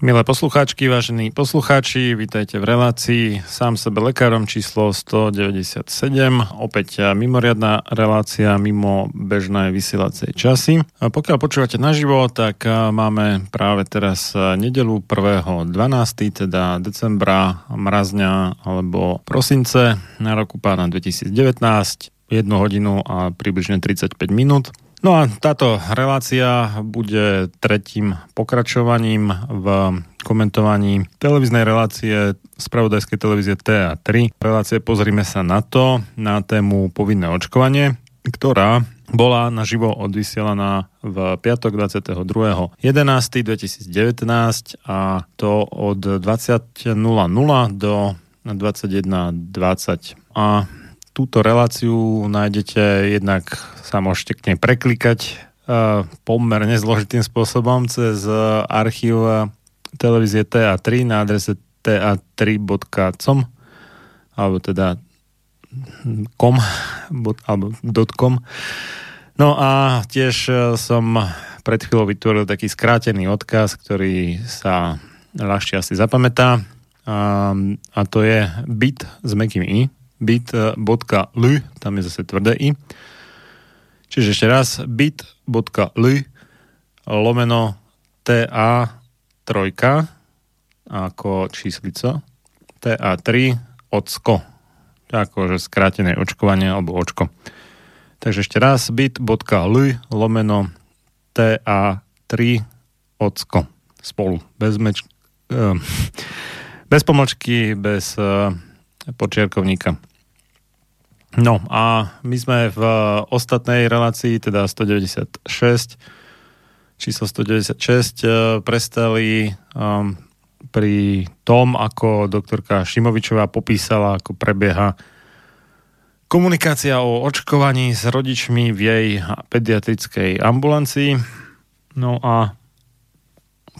Milé poslucháčky, vážení poslucháči, vítajte v relácii sám sebe lekárom číslo 197. Opäť mimoriadná relácia mimo bežnej vysielacej časy. A pokiaľ počúvate naživo, tak máme práve teraz nedelu 1.12., teda decembra, mrazňa alebo prosince na roku pána 2019, 1 hodinu a približne 35 minút. No a táto relácia bude tretím pokračovaním v komentovaní televíznej relácie spravodajskej televízie TA3. Relácie Pozrime sa na to, na tému povinné očkovanie, ktorá bola naživo odvysielaná v piatok 22.11.2019 a to od 20.00 do 21.20. A túto reláciu nájdete jednak sa môžete k nej preklikať uh, pomerne zložitým spôsobom cez archív televízie TA3 na adrese ta3.com alebo teda com alebo .com. No a tiež som pred chvíľou vytvoril taký skrátený odkaz, ktorý sa ľahšie asi zapamätá. A to je bit s mekým i bit.ly, tam je zase tvrdé i. Čiže ešte raz bit.ly lomeno TA trojka ako číslico TA3 ocko. Akože skrátené očkovanie alebo očko. Takže ešte raz bit.ly lomeno TA3 ocko. Spolu. Bez meč... Uh, bez pomočky, bez uh, počiarkovníka. No a my sme v ostatnej relácii, teda 196, číslo 196, eh, prestali um, pri tom, ako doktorka Šimovičová popísala, ako prebieha komunikácia o očkovaní s rodičmi v jej pediatrickej ambulancii. No a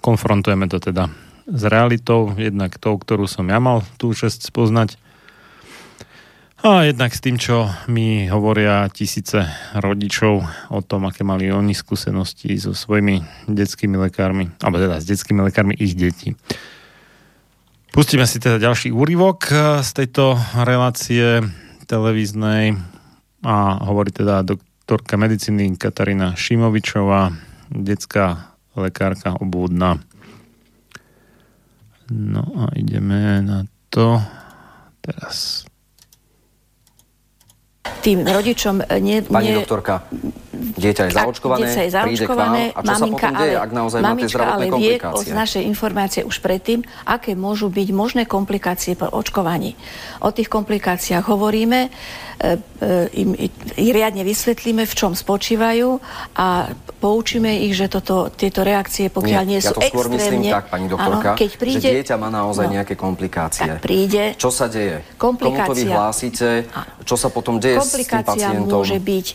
konfrontujeme to teda s realitou, jednak tou, ktorú som ja mal tú čest spoznať A jednak s tým, čo mi hovoria tisíce rodičov o tom, aké mali oni skúsenosti so svojimi detskými lekármi, alebo teda s detskými lekármi ich detí. Pustíme si teda ďalší úryvok z tejto relácie televíznej a hovorí teda doktorka medicíny Katarína Šimovičová, detská lekárka obúdna. No a ideme na to teraz tým rodičom nie... Pani nie, doktorka, dieťa je zaočkované, dieťa je zaočkované príde k vám, a čo maminka, sa potom deje, ak naozaj máte zdravotné ale vie od našej informácie už predtým, aké môžu byť možné komplikácie po očkovaní. O tých komplikáciách hovoríme, E, e, im, im riadne vysvetlíme, v čom spočívajú a poučíme ich, že toto, tieto reakcie, pokiaľ nie, nie sú ja to skôr myslím tak, pani doktorka, áno, keď príde, že dieťa má naozaj no, nejaké komplikácie. Tak príde. Čo sa deje? Komu to vyhlásite? Čo sa potom deje tým pacientom? môže byť e,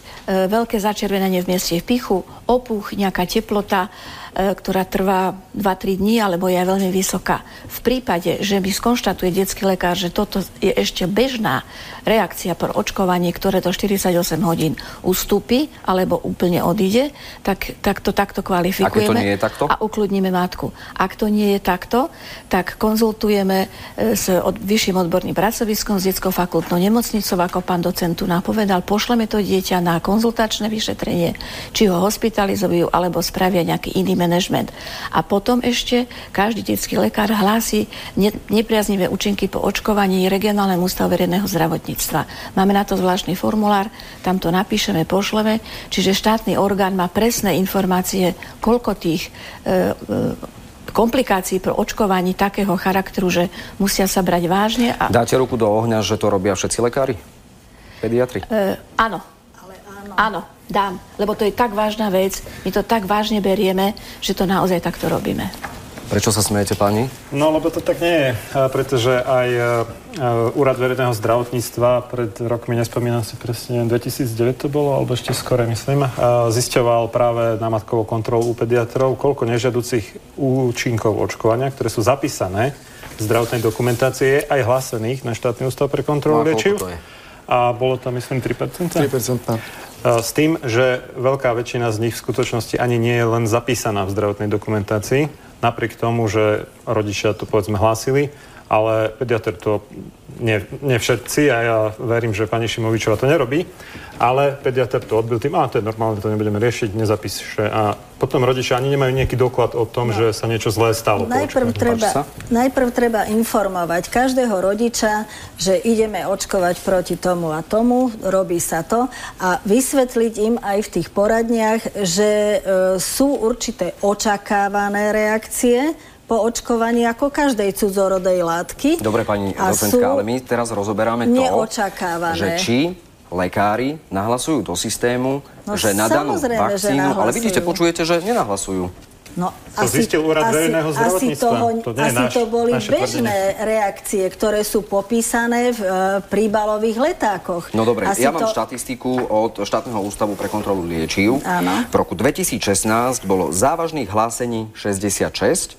veľké začervenanie v mieste v pichu, opuch, nejaká teplota, ktorá trvá 2-3 dní alebo je veľmi vysoká. V prípade, že by skonštatuje detský lekár, že toto je ešte bežná reakcia po očkovaní, ktoré do 48 hodín ustúpi alebo úplne odíde, tak, tak to takto kvalifikujeme a, to nie je takto? a ukludníme matku. Ak to nie je takto, tak konzultujeme e, s od, vyšším odborným pracoviskom, s detskou fakultnou nemocnicou, ako pán docent tu napovedal, pošleme to dieťa na konzultačné vyšetrenie, či ho hospitalizujú alebo spravia nejaký iný manažment. A potom ešte každý detský lekár hlási ne, nepriaznivé účinky po očkovaní regionálnemu ústavu verejného zdravotníctva. Máme na to zvláštny formulár, tam to napíšeme, pošleme, čiže štátny orgán má presné informácie, koľko tých e, e, komplikácií pro očkovaní takého charakteru, že musia sa brať vážne. A... Dáte ruku do ohňa, že to robia všetci lekári? Pediatri? E, áno. Ale áno. Áno dám, lebo to je tak vážna vec, my to tak vážne berieme, že to naozaj takto robíme. Prečo sa smejete, pani? No, lebo to tak nie je, pretože aj Úrad verejného zdravotníctva pred rokmi, nespomínam si presne, 2009 to bolo, alebo ešte skore, myslím, zisťoval práve na matkovú kontrolu u pediatrov, koľko nežiaducich účinkov očkovania, ktoré sú zapísané v zdravotnej dokumentácie, aj hlásených na štátny ústav pre kontrolu no, liečiv. A bolo to, myslím, 3%? 3%. S tým, že veľká väčšina z nich v skutočnosti ani nie je len zapísaná v zdravotnej dokumentácii, napriek tomu, že rodičia to povedzme hlásili, ale pediatr to nie, nie všetci a ja verím, že pani Šimovičová to nerobí, ale pediatr to odbil tým, a to je normálne, to nebudeme riešiť, nezapíše. A potom rodičia ani nemajú nejaký doklad o tom, no. že sa niečo zlé stalo. Najprv treba, najprv treba informovať každého rodiča, že ideme očkovať proti tomu a tomu, robí sa to a vysvetliť im aj v tých poradniach, že e, sú určité očakávané reakcie, po očkovaní ako každej cudzorodej látky. Dobre, pani docentka, ale my teraz rozoberáme to, že či lekári nahlasujú do systému, no, že na danú vakcínu, ale vidíte, počujete, že nenahlasujú. No, to asi, zistil úrad asi, verejného asi, toho, to, nie asi náš, to boli bežné tvrdenie. reakcie, ktoré sú popísané v e, príbalových letákoch. No dobre, asi ja to... mám štatistiku od štátneho ústavu pre kontrolu liečiv. Áno. V roku 2016 bolo závažných hlásení 66,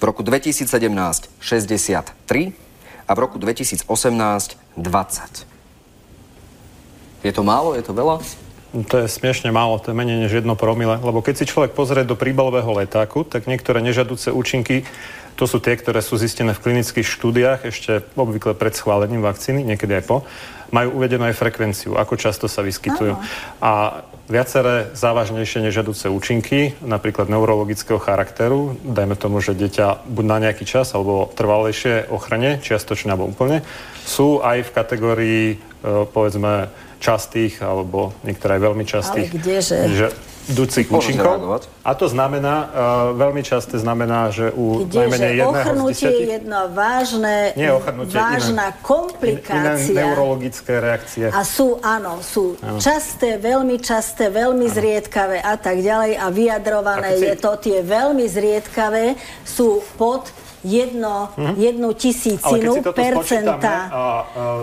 v roku 2017 63 a v roku 2018 20. Je to málo? Je to veľa? To je smiešne málo, to je menej než jedno promile, lebo keď si človek pozrie do príbalového letáku, tak niektoré nežadúce účinky, to sú tie, ktoré sú zistené v klinických štúdiách, ešte obvykle pred schválením vakcíny, niekedy aj po, majú uvedenú aj frekvenciu, ako často sa vyskytujú. Aha. A viaceré závažnejšie nežadúce účinky, napríklad neurologického charakteru, dajme tomu, že dieťa buď na nejaký čas alebo trvalejšie ochrane, čiastočne alebo úplne, sú aj v kategórii, e, povedzme, častých alebo niektoré aj veľmi častých. Ale kdeže? Že, dúcich účinkov. A to znamená, uh, veľmi často znamená, že u Kde, najmenej jedného ochrnutie z je jedno vážne, Nie vážna iné, komplikácia. Iné neurologické reakcie. A sú, áno, sú áno. časté, veľmi časté, veľmi áno. zriedkavé a tak ďalej a vyjadrované a si... je to, tie veľmi zriedkavé sú pod jedno, mm-hmm. jednu tisícinu percenta. A, a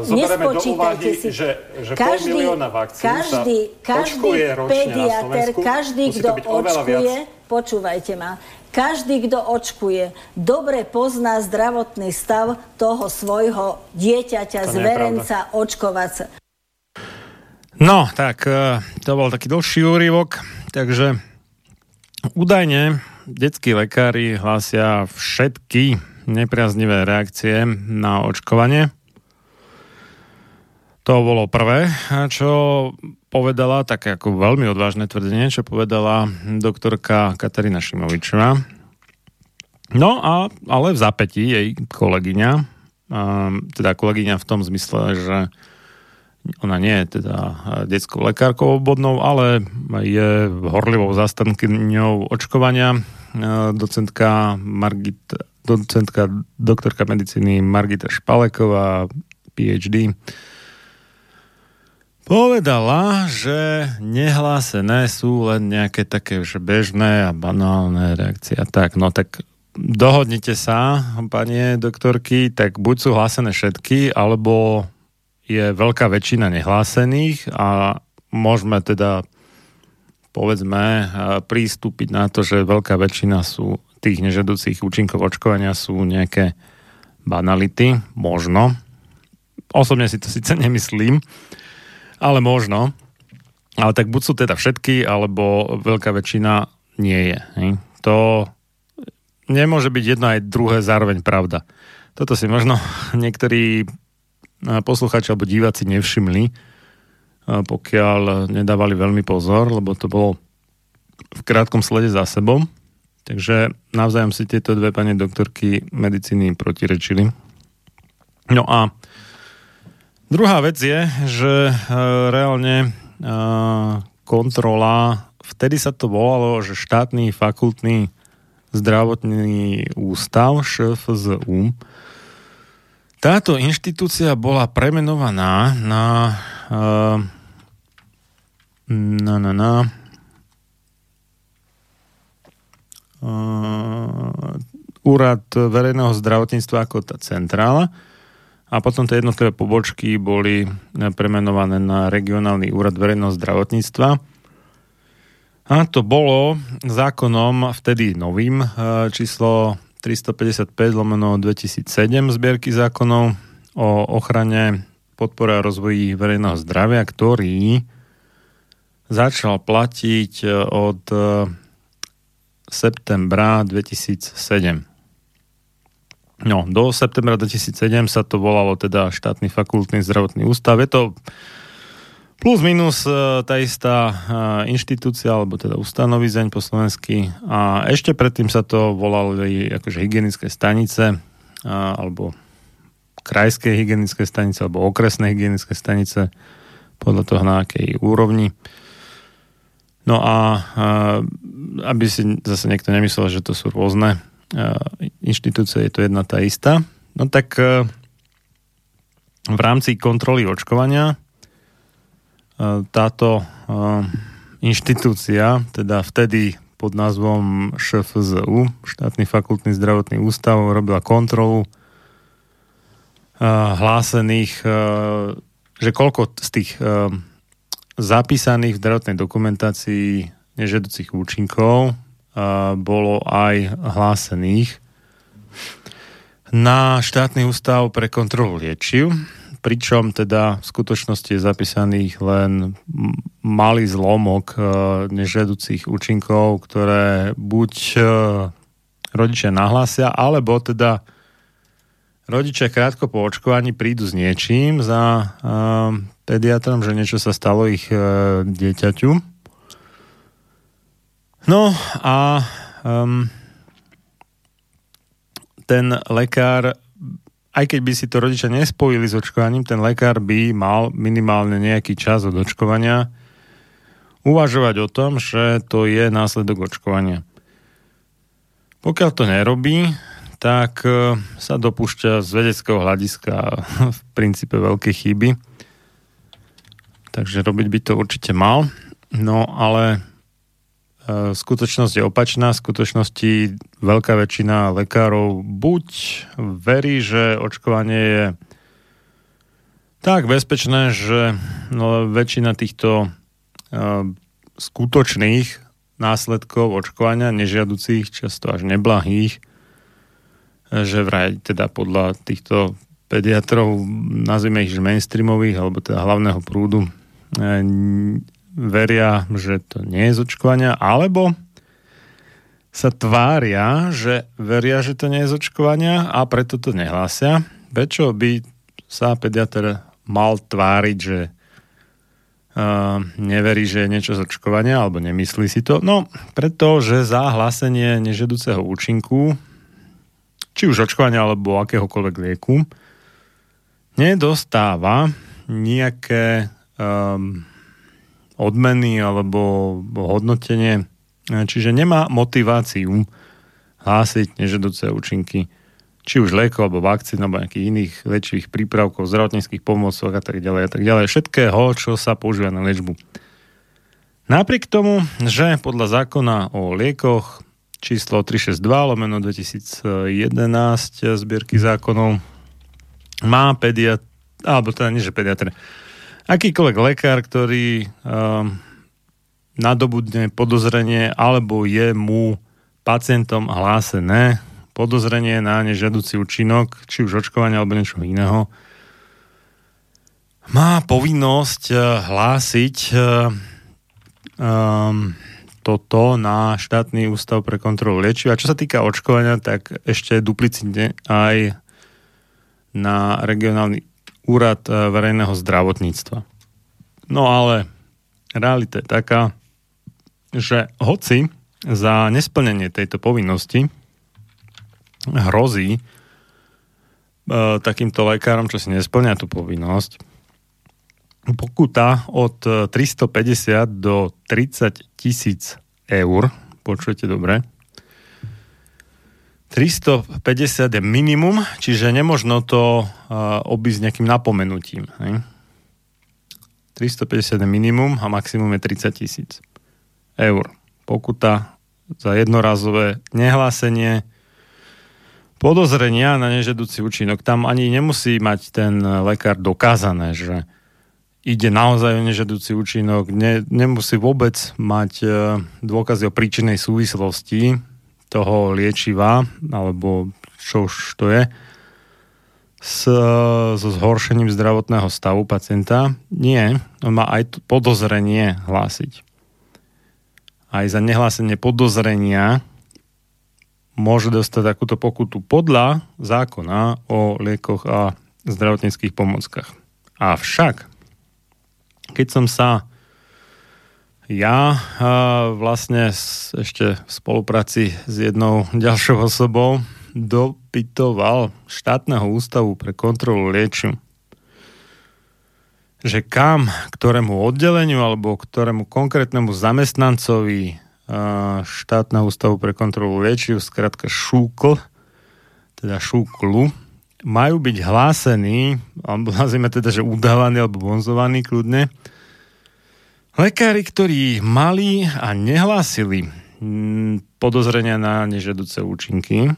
zoberieme do úvahy, si. že, že každý, pol milióna vakcín každý, sa každý pediater, každý, kto očkuje, počúvajte ma, každý, kto očkuje, dobre pozná zdravotný stav toho svojho dieťaťa, zverenca, očkovaca. No, tak e, to bol taký dlhší úrivok, takže údajne detskí lekári hlásia všetky nepriaznivé reakcie na očkovanie. To bolo prvé, čo povedala, také ako veľmi odvážne tvrdenie, čo povedala doktorka Katarína Šimovičová. No a, ale v zapätí jej kolegyňa, teda kolegyňa v tom zmysle, že ona nie je teda detskou lekárkou obvodnou, ale je horlivou zastankyňou očkovania. Docentka, Margit, docentka doktorka medicíny Margita Špaleková, PhD, Povedala, že nehlásené sú len nejaké také že bežné a banálne reakcie. Tak, no tak dohodnite sa, pani doktorky, tak buď sú hlásené všetky, alebo je veľká väčšina nehlásených a môžeme teda povedzme prístúpiť na to, že veľká väčšina sú tých nežadúcich účinkov očkovania sú nejaké banality, možno. Osobne si to síce nemyslím, ale možno. Ale tak buď sú teda všetky, alebo veľká väčšina nie je. To nemôže byť jedno aj druhé zároveň pravda. Toto si možno niektorí poslucháči alebo diváci nevšimli, pokiaľ nedávali veľmi pozor, lebo to bolo v krátkom slede za sebou. Takže navzájom si tieto dve pani doktorky medicíny protirečili. No a Druhá vec je, že e, reálne e, kontrola, vtedy sa to volalo, že štátny fakultný zdravotný ústav ŠFZU. Táto inštitúcia bola premenovaná na na, na, na úrad verejného zdravotníctva ako tá centrála a potom tie jednotlivé pobočky boli premenované na regionálny úrad verejného zdravotníctva. A to bolo zákonom vtedy novým číslo 355 lomeno 2007 zbierky zákonov o ochrane podpore a rozvoji verejného zdravia, ktorý začal platiť e, od e, septembra 2007. No, do septembra 2007 sa to volalo teda štátny fakultný zdravotný ústav. Je to plus minus e, tá istá inštitúcia, alebo teda ustanovizeň po slovensky. A ešte predtým sa to volali akože hygienické stanice, alebo krajské hygienické stanice, alebo okresné hygienické stanice, podľa toho na akej úrovni. No a aby si zase niekto nemyslel, že to sú rôzne inštitúcia je to jedna tá istá. No tak e, v rámci kontroly očkovania táto inštitúcia, teda vtedy pod názvom ŠFZU, štátny fakultný zdravotný ústav, robila kontrolu hlásených, že koľko z tých zapísaných v zdravotnej dokumentácii nežiaducich účinkov bolo aj hlásených na štátny ústav pre kontrolu liečiv, pričom teda v skutočnosti je zapísaných len malý zlomok e, nežiaducich účinkov, ktoré buď e, rodičia nahlásia, alebo teda rodičia krátko po očkovaní prídu s niečím za e, pediatrom, že niečo sa stalo ich dieťaťu No a um, ten lekár, aj keď by si to rodičia nespojili s očkovaním, ten lekár by mal minimálne nejaký čas od očkovania uvažovať o tom, že to je následok očkovania. Pokiaľ to nerobí, tak e, sa dopúšťa z vedeckého hľadiska v princípe veľké chyby. Takže robiť by to určite mal. No ale E, skutočnosť je opačná. V skutočnosti veľká väčšina lekárov buď verí, že očkovanie je tak bezpečné, že no, väčšina týchto uh, skutočných následkov očkovania, nežiaducich, často až neblahých, že vraj teda podľa týchto pediatrov, nazvime ich mainstreamových, alebo teda hlavného prúdu, e, veria, že to nie je z očkovania, alebo sa tvária, že veria, že to nie je z očkovania a preto to nehlásia. Prečo by sa pediatr mal tváriť, že uh, neverí, že je niečo z očkovania alebo nemyslí si to? No, pretože za hlásenie nežedúceho účinku, či už očkovania alebo akéhokoľvek lieku, nedostáva nejaké um, odmeny alebo hodnotenie Čiže nemá motiváciu hlásiť nežedúce účinky či už liekov, alebo vakcín, alebo nejakých iných liečivých prípravkov, zdravotníckých pomôcok a tak ďalej a tak ďalej. Všetkého, čo sa používa na liečbu. Napriek tomu, že podľa zákona o liekoch číslo 362 lomeno 2011 zbierky zákonov má pediat, alebo teda nie, že pediatr, akýkoľvek lekár, ktorý um, nadobudne podozrenie alebo je mu pacientom hlásené podozrenie na nežiaducí účinok, či už očkovania alebo niečo iného, má povinnosť eh, hlásiť um, toto na štátny ústav pre kontrolu liečiv. Čo sa týka očkovania, tak ešte duplicitne aj na regionálny úrad verejného zdravotníctva. No ale realita je taká, že hoci za nesplnenie tejto povinnosti hrozí e, takýmto lekárom, čo si nesplňa tú povinnosť, pokuta od 350 do 30 tisíc eur, počujete dobre, 350 je minimum, čiže nemožno to uh, obísť nejakým napomenutím. Hej? 350 je minimum a maximum je 30 tisíc eur. Pokuta za jednorazové nehlásenie podozrenia na nežedúci účinok. Tam ani nemusí mať ten lekár dokázané, že ide naozaj o nežedúci účinok, ne, nemusí vôbec mať e, dôkazy o príčinnej súvislosti toho liečiva, alebo čo už to je, s, so zhoršením zdravotného stavu pacienta. Nie, on má aj podozrenie hlásiť aj za nehlásenie podozrenia môže dostať takúto pokutu podľa zákona o liekoch a zdravotníckých pomockách. Avšak, keď som sa ja vlastne ešte v spolupráci s jednou ďalšou osobou dopytoval štátneho ústavu pre kontrolu liečiv že kam, ktorému oddeleniu alebo ktorému konkrétnemu zamestnancovi štátneho ústavu pre kontrolu liečiv, skratka šúkl, teda šúklu, majú byť hlásení, alebo nazvime teda, že udávaní alebo bonzovaní kľudne, lekári, ktorí mali a nehlásili podozrenia na nežedúce účinky,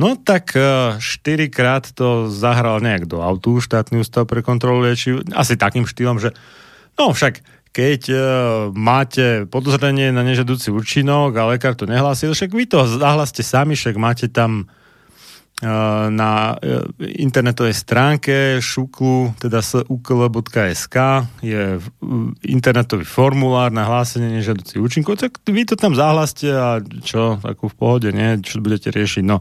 No tak e, štyrikrát to zahral nejak do autu, štátny ústav pre kontrolu liečiv, asi takým štýlom, že no však keď uh, máte podozrenie na nežadúci účinok a lekár to nehlásil, však vy to zahláste sami, však máte tam na uh, internetovej stránke šuklu, teda sukl.sk je internetový formulár na hlásenie nežadúcich účinkov, tak vy to tam zahláste a čo, ako v pohode, nie? Čo budete riešiť? No,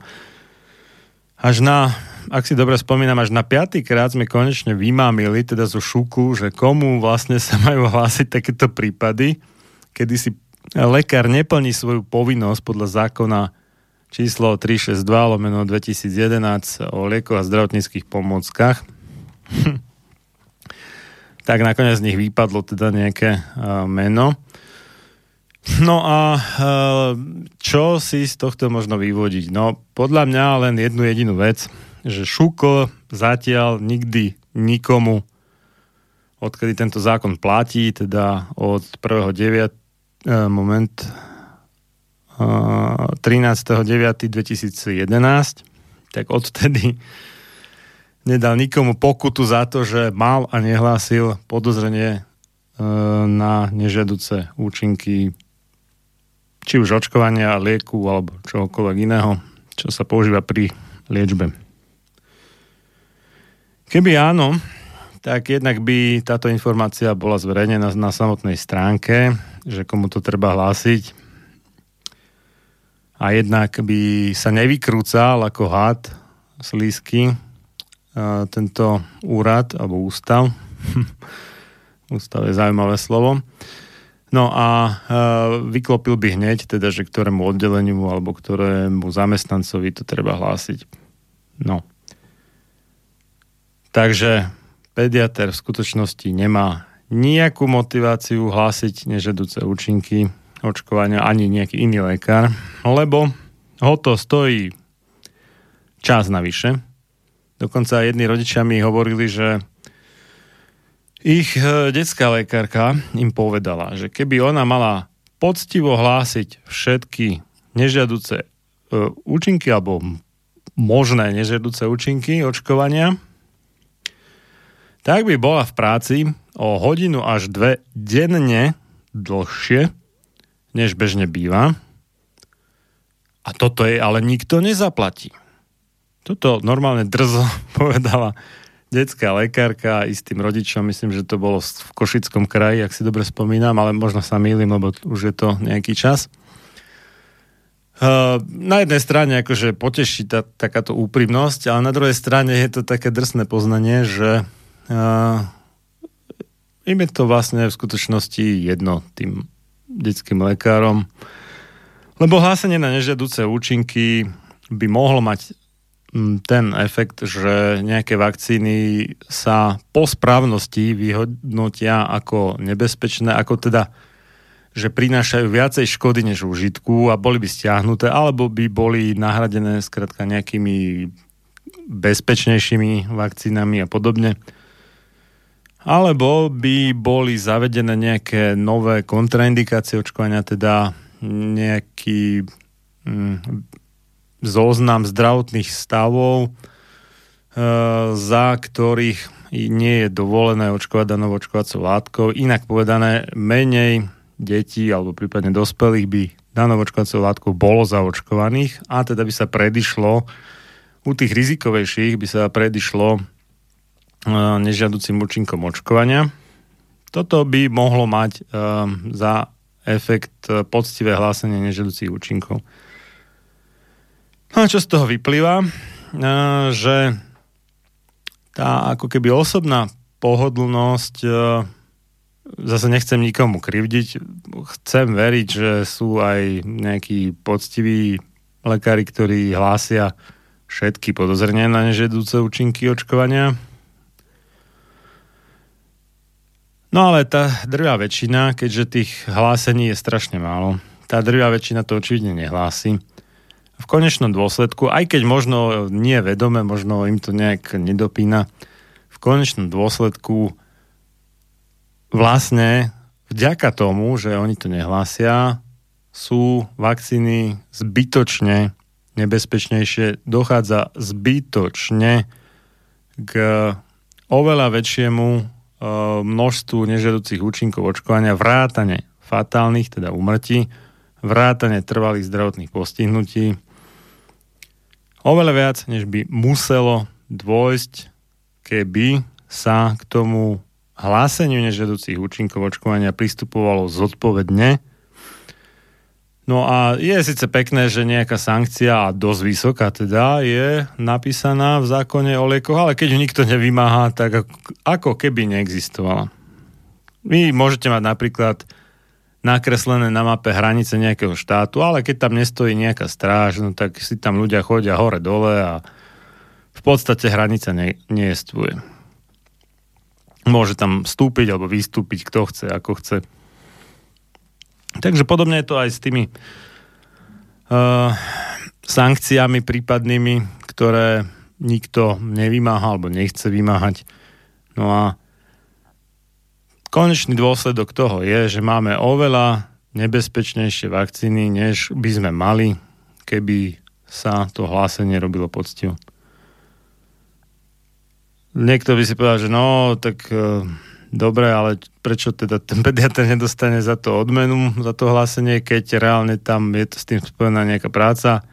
až na, ak si dobre spomínam, až na piatý krát sme konečne vymámili, teda zo šuku, že komu vlastne sa majú hlásiť takéto prípady, kedy si lekár neplní svoju povinnosť podľa zákona číslo 362 lomeno 2011 o liekoch a zdravotníckých pomôckach. tak nakoniec z nich vypadlo teda nejaké uh, meno. No a eh, čo si z tohto možno vyvodiť? No podľa mňa len jednu jedinú vec, že Šuko zatiaľ nikdy nikomu, odkedy tento zákon platí, teda od 1.9. Eh, moment 13.9.2011, eh, tak odtedy nedal nikomu pokutu za to, že mal a nehlásil podozrenie na nežiaduce účinky či už očkovania, lieku alebo čohokoľvek iného, čo sa používa pri liečbe. Keby áno, tak jednak by táto informácia bola zverejnená na samotnej stránke, že komu to treba hlásiť. A jednak by sa nevykrúcal ako had slízky tento úrad alebo ústav. ústav je zaujímavé slovo. No a vyklopil by hneď, teda, že ktorému oddeleniu alebo ktorému zamestnancovi to treba hlásiť. No. Takže pediater v skutočnosti nemá nejakú motiváciu hlásiť nežedúce účinky očkovania ani nejaký iný lekár, lebo ho to stojí čas navyše. Dokonca jedni rodičia mi hovorili, že ich e, detská lekárka im povedala, že keby ona mala poctivo hlásiť všetky nežiaduce e, účinky alebo možné nežiaduce účinky očkovania, tak by bola v práci o hodinu až dve denne dlhšie, než bežne býva. A toto jej ale nikto nezaplatí. Toto normálne drzo povedala detská lekárka i s tým rodičom, myslím, že to bolo v Košickom kraji, ak si dobre spomínam, ale možno sa mýlim, lebo už je to nejaký čas. Uh, na jednej strane akože poteší tá, takáto úprimnosť, ale na druhej strane je to také drsné poznanie, že uh, im je to vlastne v skutočnosti jedno tým detským lekárom, lebo hlásenie na nežiaduce účinky by mohlo mať ten efekt, že nejaké vakcíny sa po správnosti vyhodnotia ako nebezpečné, ako teda že prinášajú viacej škody než užitku a boli by stiahnuté, alebo by boli nahradené skrátka nejakými bezpečnejšími vakcínami a podobne. Alebo by boli zavedené nejaké nové kontraindikácie očkovania, teda nejaký mm, zoznam zdravotných stavov, e, za ktorých nie je dovolené očkovať danou očkovacou látkou. Inak povedané, menej detí alebo prípadne dospelých by danou očkovacou látkou bolo zaočkovaných a teda by sa predišlo u tých rizikovejších by sa predišlo nežiaducim účinkom očkovania. Toto by mohlo mať e, za efekt poctivé hlásenie nežiaducich účinkov. No a čo z toho vyplýva? Že tá ako keby osobná pohodlnosť zase nechcem nikomu krivdiť. Chcem veriť, že sú aj nejakí poctiví lekári, ktorí hlásia všetky podozrenia na nežedúce účinky očkovania. No ale tá drvá väčšina, keďže tých hlásení je strašne málo, tá drvá väčšina to očividne nehlási. V konečnom dôsledku, aj keď možno nie vedome, možno im to nejak nedopína, v konečnom dôsledku vlastne vďaka tomu, že oni to nehlásia, sú vakcíny zbytočne nebezpečnejšie, dochádza zbytočne k oveľa väčšiemu množstvu nežiaducich účinkov očkovania, vrátane fatálnych, teda umrtí, vrátane trvalých zdravotných postihnutí, Oveľa viac, než by muselo dôjsť, keby sa k tomu hláseniu nežiaducich účinkov očkovania pristupovalo zodpovedne. No a je síce pekné, že nejaká sankcia, a dosť vysoká teda, je napísaná v zákone o liekoch, ale keď ju nikto nevymáha, tak ako keby neexistovala. Vy môžete mať napríklad nakreslené na mape hranice nejakého štátu, ale keď tam nestojí nejaká stráž, no tak si tam ľudia chodia hore-dole a v podstate hranica ne, nejestvuje. Môže tam vstúpiť alebo vystúpiť, kto chce, ako chce. Takže podobne je to aj s tými uh, sankciami prípadnými, ktoré nikto nevymáha alebo nechce vymáhať. No a konečný dôsledok toho je, že máme oveľa nebezpečnejšie vakcíny, než by sme mali, keby sa to hlásenie robilo poctivo. Niekto by si povedal, že no, tak e, dobre, ale prečo teda ten pediatr nedostane za to odmenu, za to hlásenie, keď reálne tam je to s tým spojená nejaká práca?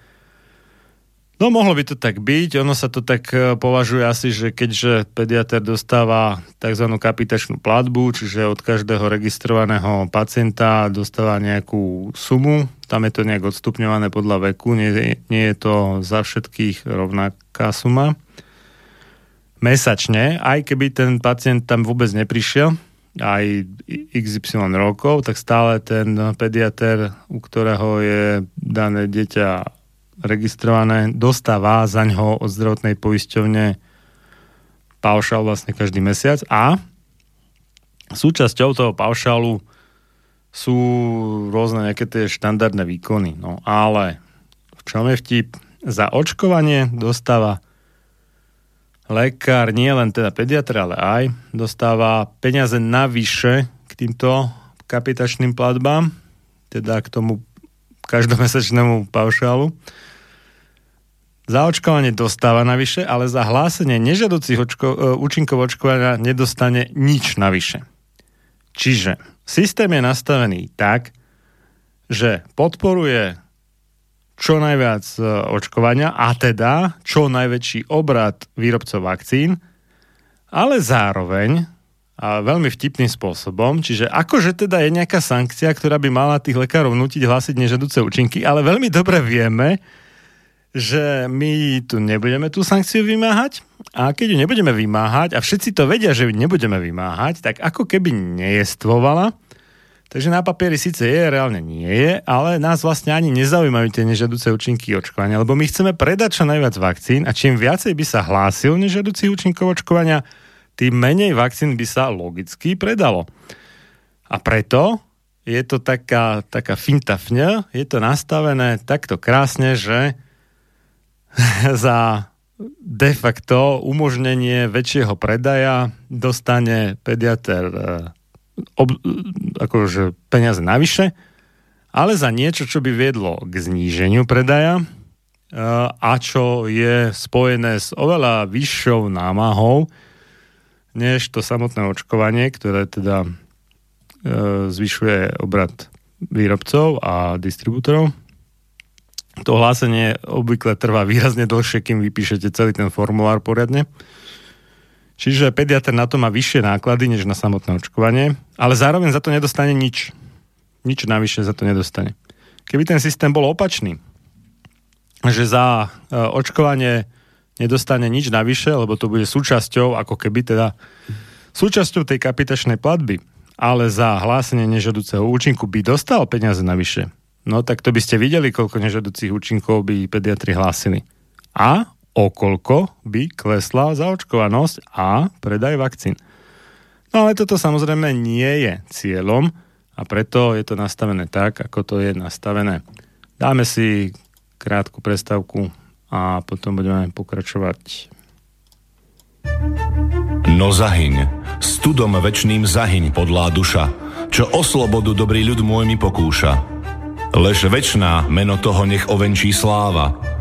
No mohlo by to tak byť, ono sa to tak e, považuje asi, že keďže pediatr dostáva tzv. kapitačnú platbu, čiže od každého registrovaného pacienta dostáva nejakú sumu, tam je to nejak odstupňované podľa veku, nie, nie je to za všetkých rovnaká suma. Mesačne, aj keby ten pacient tam vôbec neprišiel, aj XY rokov, tak stále ten pediater, u ktorého je dané dieťa registrované, dostáva za ňo od zdravotnej poisťovne paušál vlastne každý mesiac a súčasťou toho paušálu sú rôzne nejaké tie štandardné výkony. No ale v čom je vtip? Za očkovanie dostáva lekár, nie len teda pediatr, ale aj dostáva peniaze navyše k týmto kapitačným platbám, teda k tomu každomesačnému paušálu. Za očkovanie dostáva navyše, ale za hlásenie nežiaducich očko- e, účinkov očkovania nedostane nič navyše. Čiže systém je nastavený tak, že podporuje čo najviac e, očkovania a teda čo najväčší obrad výrobcov vakcín, ale zároveň a veľmi vtipným spôsobom, čiže akože teda je nejaká sankcia, ktorá by mala tých lekárov nutiť hlásiť nežiaduce účinky, ale veľmi dobre vieme, že my tu nebudeme tú sankciu vymáhať a keď ju nebudeme vymáhať a všetci to vedia, že ju nebudeme vymáhať, tak ako keby nejestvovala. Takže na papieri síce je, reálne nie je, ale nás vlastne ani nezaujímajú tie nežiaduce účinky očkovania, lebo my chceme predať čo najviac vakcín a čím viacej by sa hlásil nežiaducich účinkov očkovania, tým menej vakcín by sa logicky predalo. A preto je to taká, taká fintafňa, je to nastavené takto krásne, že za de facto umožnenie väčšieho predaja dostane pediater e, ob, akože peniaze navyše, ale za niečo, čo by viedlo k zníženiu predaja e, a čo je spojené s oveľa vyššou námahou, než to samotné očkovanie, ktoré teda e, zvyšuje obrad výrobcov a distribútorov to hlásenie obvykle trvá výrazne dlhšie, kým vypíšete celý ten formulár poriadne. Čiže pediatr na to má vyššie náklady, než na samotné očkovanie, ale zároveň za to nedostane nič. Nič navyše za to nedostane. Keby ten systém bol opačný, že za e, očkovanie nedostane nič navyše, lebo to bude súčasťou, ako keby teda súčasťou tej kapitačnej platby, ale za hlásenie nežadúceho účinku by dostal peniaze navyše, no tak to by ste videli, koľko nežadúcich účinkov by pediatri hlásili. A okolko by klesla zaočkovanosť a predaj vakcín. No ale toto samozrejme nie je cieľom a preto je to nastavené tak, ako to je nastavené. Dáme si krátku prestavku a potom budeme pokračovať. No zahyň, studom večným zahyň podlá duša, čo o slobodu dobrý ľud môj mi pokúša Lež večná meno toho nech ovenčí sláva,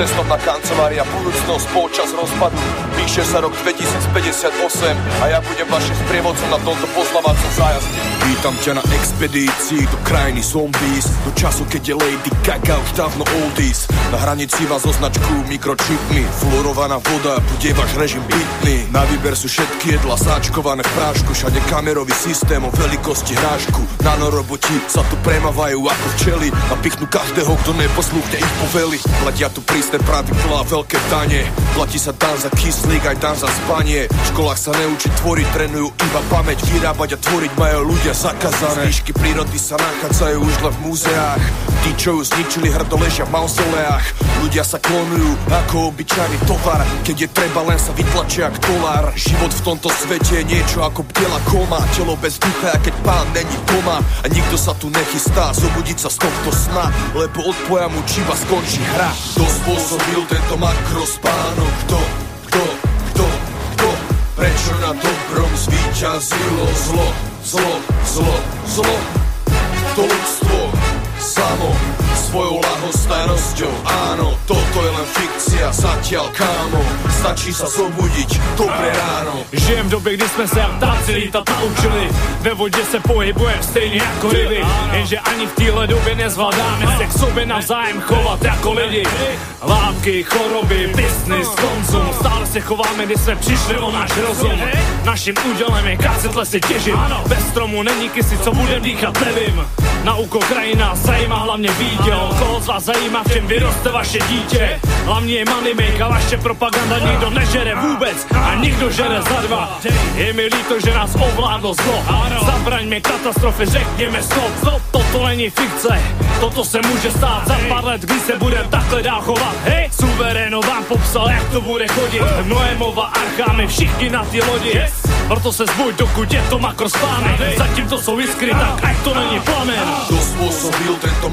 Cestovná kancelária budúcnosť počas rozpadu. Píše sa rok 2058 a ja budem vašim sprievodcom na tomto poslávacom zájazde. Vítam ťa na expedícii do krajiny zombies, do času, keď je Lady Gaga už dávno oldies. Na hranici vás označkujú mikročipmi, fluorovaná voda, bude váš režim bytný. Na výber sú všetky jedla sáčkované v prášku, všade kamerový systém o veľkosti hrášku. Nanoroboti sa tu premávajú ako včely, napichnú každého, kto neposlúchne ich povely. Platia tu prísne pravidlá, veľké dane, platí sa dan za kyslík, aj dan za spanie. V školách sa neučí tvoriť, trénujú iba pamäť, vyrábať a tvoriť majú ľudia zakazané. Zvyšky prírody sa nachádzajú už len v múzeách. Tí, čo ju zničili, hrdo ležia v mauzoleách. Ľudia sa klonujú ako obyčajný tovar, keď je treba len sa vytlačia ako dolár. Život v tomto svete je niečo ako bdela koma, telo bez ducha, keď pán není doma. A nikto sa tu nechystá zobudiť sa z tohto sna, lebo od pojamu čiba skončí hra. Kto spôsobil tento makrospánok? Kto? Kto? Kto? Kto? Prečo na dobrom zvíťazilo zlo? Zlo, zlo, zlo? To ľudstvo samo svojou lahostajnosťou Áno, toto je len fikcia, zatiaľ kámo. Stačí sa zobudiť, dobré ráno. Žijem v době, kdy jsme se jak ptáci lítat naučili. Ve vodě se pohybujeme stejně jako ryby. Jenže ani v téhle době nezvládáme se k sobě navzájem chovat jako lidi. Látky, choroby, business, konzum. Stále se chováme, kdy jsme přišli o náš rozum. Naším údělem je kacet lesy těžit. Bez stromu není kysy, co budem dýchat, nevím. Nauko krajina zajímá hlavně výděl Koho z vás zajímá, v čem vyroste vaše dítě? Hlavně je money a vaše propaganda nikdo nežere vůbec A nikdo žere za dva. Je mi líto, že nás ovládlo zlo. Zabraňme katastrofy, řekněme stop, stop. Toto není fikce, toto se může stát Za pár let, kdy se budem takhle dál chovat. Hej, suveréno vám popsal, jak to bude chodit. Noémova archa, my všichni na ty lodi. Proto se zbuď, dokud je to makrospánek Zatím to jsou iskry, tak ať to není plamen. Kto spôsobil tento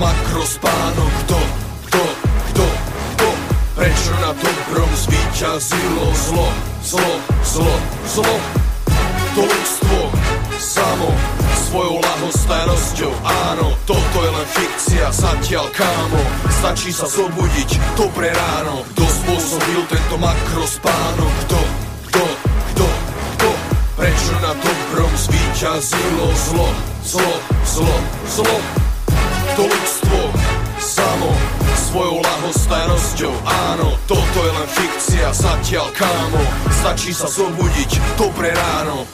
makrospánok? Kto? Kto? Kto? Kto? Prečo na dobrom zvíťazilo zlo? Zlo, zlo, zlo? To ľudstvo samo svojou lahostajnosťou Áno, toto je len fikcia, zatiaľ kámo Stačí sa zobudiť, dobré ráno Kto spôsobil tento makrospánok? Kto? Kto? Kto? Kto? Prečo na dobrom zvíťazilo zlo? Zlo, zlo, zlo? To ľudstvo samo svojou lahostajnosťou Áno, toto je len fikcia, zatiaľ kámo. Stačí sa zobudiť, dobré ráno.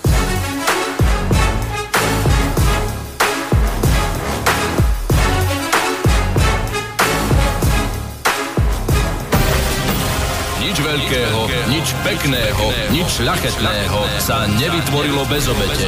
Nič veľkého, nič pekného, nič šľachetného sa nevytvorilo bez obete.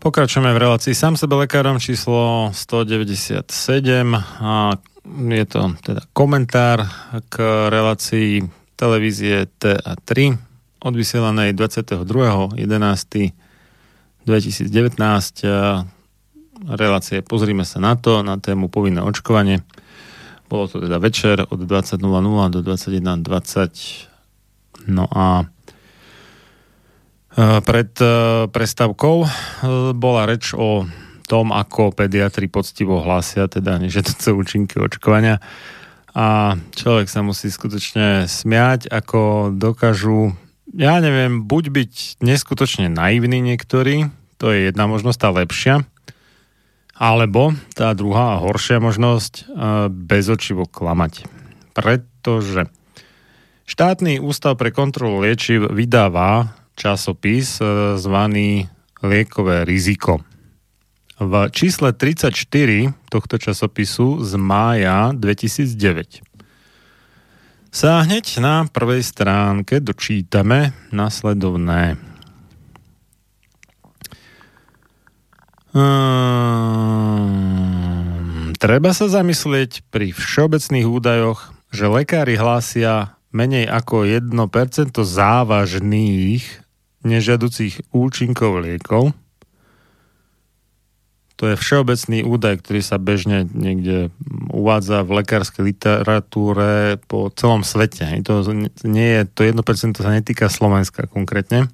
Pokračujeme v relácii sám sebe lekárom číslo 197 a je to teda komentár k relácii televízie TA3 odvysielanej 22.11.2019 relácie Pozrime sa na to, na tému povinné očkovanie. Bolo to teda večer od 20.00 do 21.20 no a pred eh, prestavkou eh, bola reč o tom, ako pediatri poctivo hlásia teda nežetúce účinky očkovania a človek sa musí skutočne smiať, ako dokážu, ja neviem, buď byť neskutočne naivní niektorí, to je jedna možnosť, tá lepšia, alebo tá druhá a horšia možnosť, bezočivo klamať. Pretože štátny ústav pre kontrolu liečiv vydáva časopis e, zvaný Liekové riziko. V čísle 34 tohto časopisu z mája 2009 sa hneď na prvej stránke dočítame nasledovné. Um, treba sa zamyslieť pri všeobecných údajoch že lekári hlásia menej ako 1% závažných nežiaducich účinkov liekov. To je všeobecný údaj, ktorý sa bežne niekde uvádza v lekárskej literatúre po celom svete. To nie je, to 1% sa netýka Slovenska konkrétne.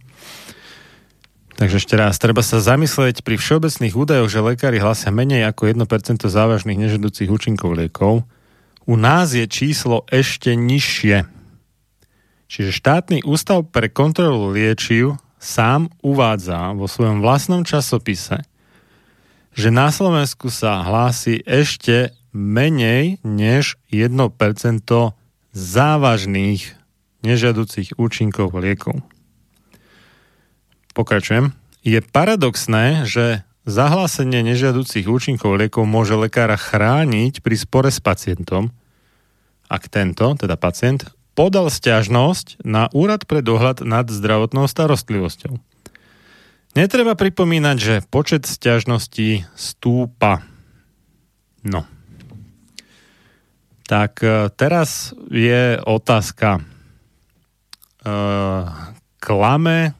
Takže ešte raz, treba sa zamyslieť pri všeobecných údajoch, že lekári hlasia menej ako 1% závažných nežedúcich účinkov liekov. U nás je číslo ešte nižšie. Čiže štátny ústav pre kontrolu liečiv sám uvádza vo svojom vlastnom časopise, že na Slovensku sa hlási ešte menej než 1% závažných nežiaducich účinkov liekov. Pokračujem. Je paradoxné, že zahlásenie nežiaducich účinkov liekov môže lekára chrániť pri spore s pacientom, ak tento, teda pacient, podal stiažnosť na Úrad pre dohľad nad zdravotnou starostlivosťou. Netreba pripomínať, že počet stiažností stúpa. No. Tak e, teraz je otázka. E, klame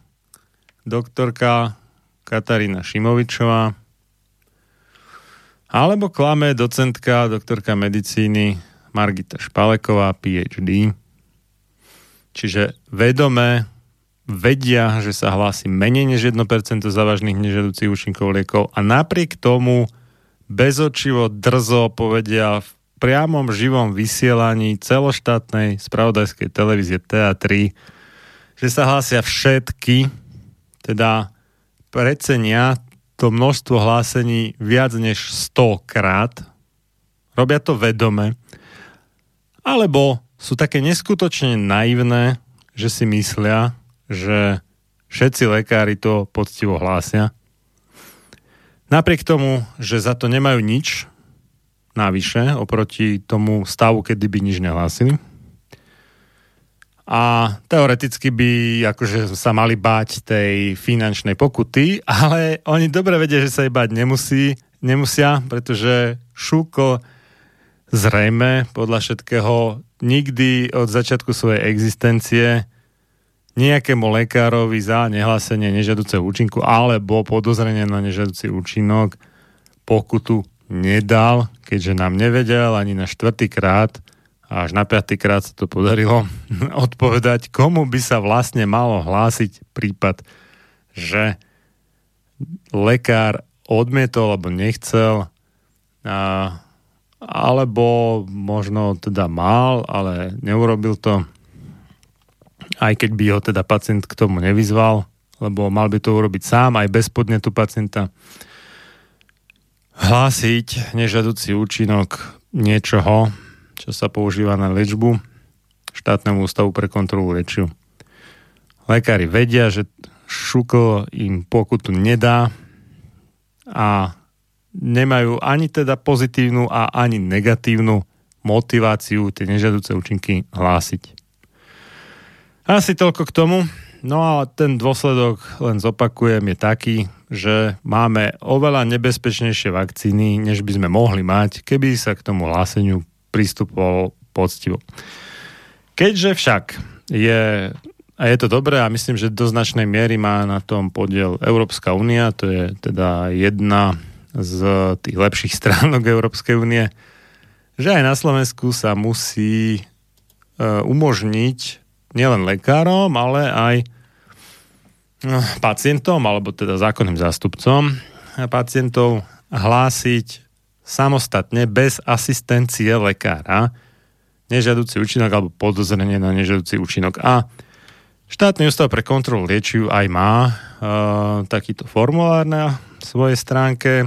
doktorka Katarína Šimovičová, alebo klame docentka, doktorka medicíny Margita Špaleková, PhD. Čiže vedome vedia, že sa hlási menej než 1% závažných nežiaducich účinkov liekov a napriek tomu bezočivo drzo povedia v priamom živom vysielaní celoštátnej spravodajskej televízie TA3, že sa hlásia všetky teda precenia to množstvo hlásení viac než 100 krát, robia to vedome, alebo sú také neskutočne naivné, že si myslia, že všetci lekári to poctivo hlásia. Napriek tomu, že za to nemajú nič navyše oproti tomu stavu, kedy by nič nehlásili a teoreticky by akože sa mali báť tej finančnej pokuty, ale oni dobre vedia, že sa jej báť nemusí, nemusia, pretože Šúko zrejme podľa všetkého nikdy od začiatku svojej existencie nejakému lekárovi za nehlásenie nežiaduceho účinku alebo podozrenie na nežiaducí účinok pokutu nedal, keďže nám nevedel ani na štvrtýkrát a až na piatýkrát sa to podarilo odpovedať, komu by sa vlastne malo hlásiť prípad, že lekár odmietol alebo nechcel a, alebo možno teda mal, ale neurobil to aj keď by ho teda pacient k tomu nevyzval, lebo mal by to urobiť sám aj bez podnetu pacienta hlásiť nežadúci účinok niečoho, čo sa používa na liečbu štátnemu ústavu pre kontrolu liečiv. Lekári vedia, že šukl im pokutu nedá a nemajú ani teda pozitívnu a ani negatívnu motiváciu tie nežiaduce účinky hlásiť. Asi toľko k tomu. No a ten dôsledok, len zopakujem, je taký, že máme oveľa nebezpečnejšie vakcíny, než by sme mohli mať, keby sa k tomu hláseniu pristupoval poctivo. Keďže však je, a je to dobré a myslím, že do značnej miery má na tom podiel Európska únia, to je teda jedna z tých lepších stránok Európskej únie, že aj na Slovensku sa musí e, umožniť nielen lekárom, ale aj no, pacientom, alebo teda zákonným zástupcom pacientov hlásiť samostatne, bez asistencie lekára, nežiaducí účinok alebo podozrenie na nežiaducí účinok. A štátny ústav pre kontrolu liečiv aj má e, takýto formulár na svojej stránke.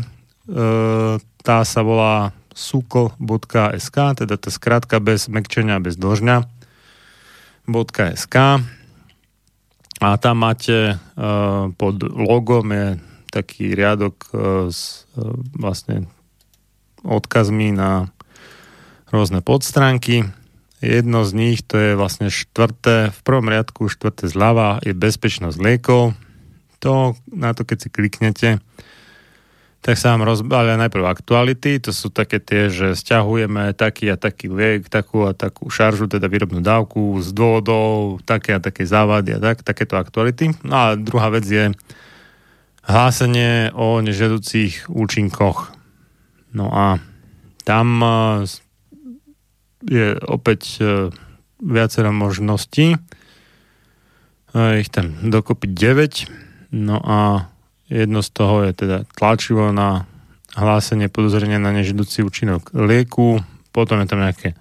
E, tá sa volá sukl.sk, teda to skrátka bez mekčenia, bez dlžňa. .sk a tam máte e, pod logom je taký riadok e, s vlastne odkazmi na rôzne podstránky. Jedno z nich, to je vlastne štvrté, v prvom riadku štvrté zľava je bezpečnosť liekov. To, na to keď si kliknete, tak sa vám rozbalia najprv aktuality, to sú také tie, že stiahujeme taký a taký liek, takú a takú šaržu, teda výrobnú dávku z dôvodov, také a také závady a tak, takéto aktuality. No a druhá vec je hlásenie o nežiaducích účinkoch. No a tam e, je opäť e, viacero možností. E, ich tam dokopy 9. No a Jedno z toho je teda tlačivo na hlásenie podozrenia na nežidúci účinok lieku, potom je tam nejaké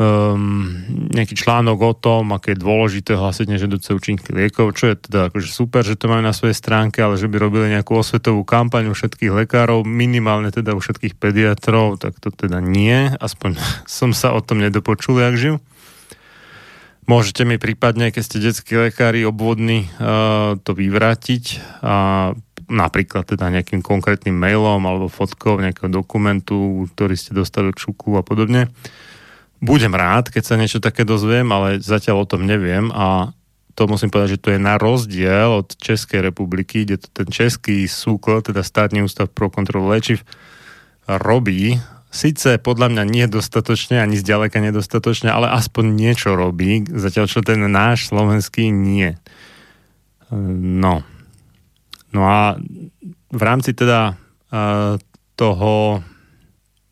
um, nejaký článok o tom, aké je dôležité hlásiť nežidúce účinky liekov, čo je teda akože super, že to majú na svojej stránke, ale že by robili nejakú osvetovú kampaň u všetkých lekárov, minimálne teda u všetkých pediatrov, tak to teda nie, aspoň som sa o tom nedopočul, jak živ. Môžete mi prípadne, keď ste detskí lekári obvodní, uh, to vyvrátiť a napríklad teda nejakým konkrétnym mailom alebo fotkou nejakého dokumentu, ktorý ste dostali od šuku a podobne. Budem rád, keď sa niečo také dozviem, ale zatiaľ o tom neviem a to musím povedať, že to je na rozdiel od Českej republiky, kde to ten český súkol, teda státny ústav pro kontrolu liečiv, robí Sice podľa mňa nie dostatočne, ani zďaleka nedostatočne, ale aspoň niečo robí, zatiaľ čo ten náš slovenský nie. No. No a v rámci teda toho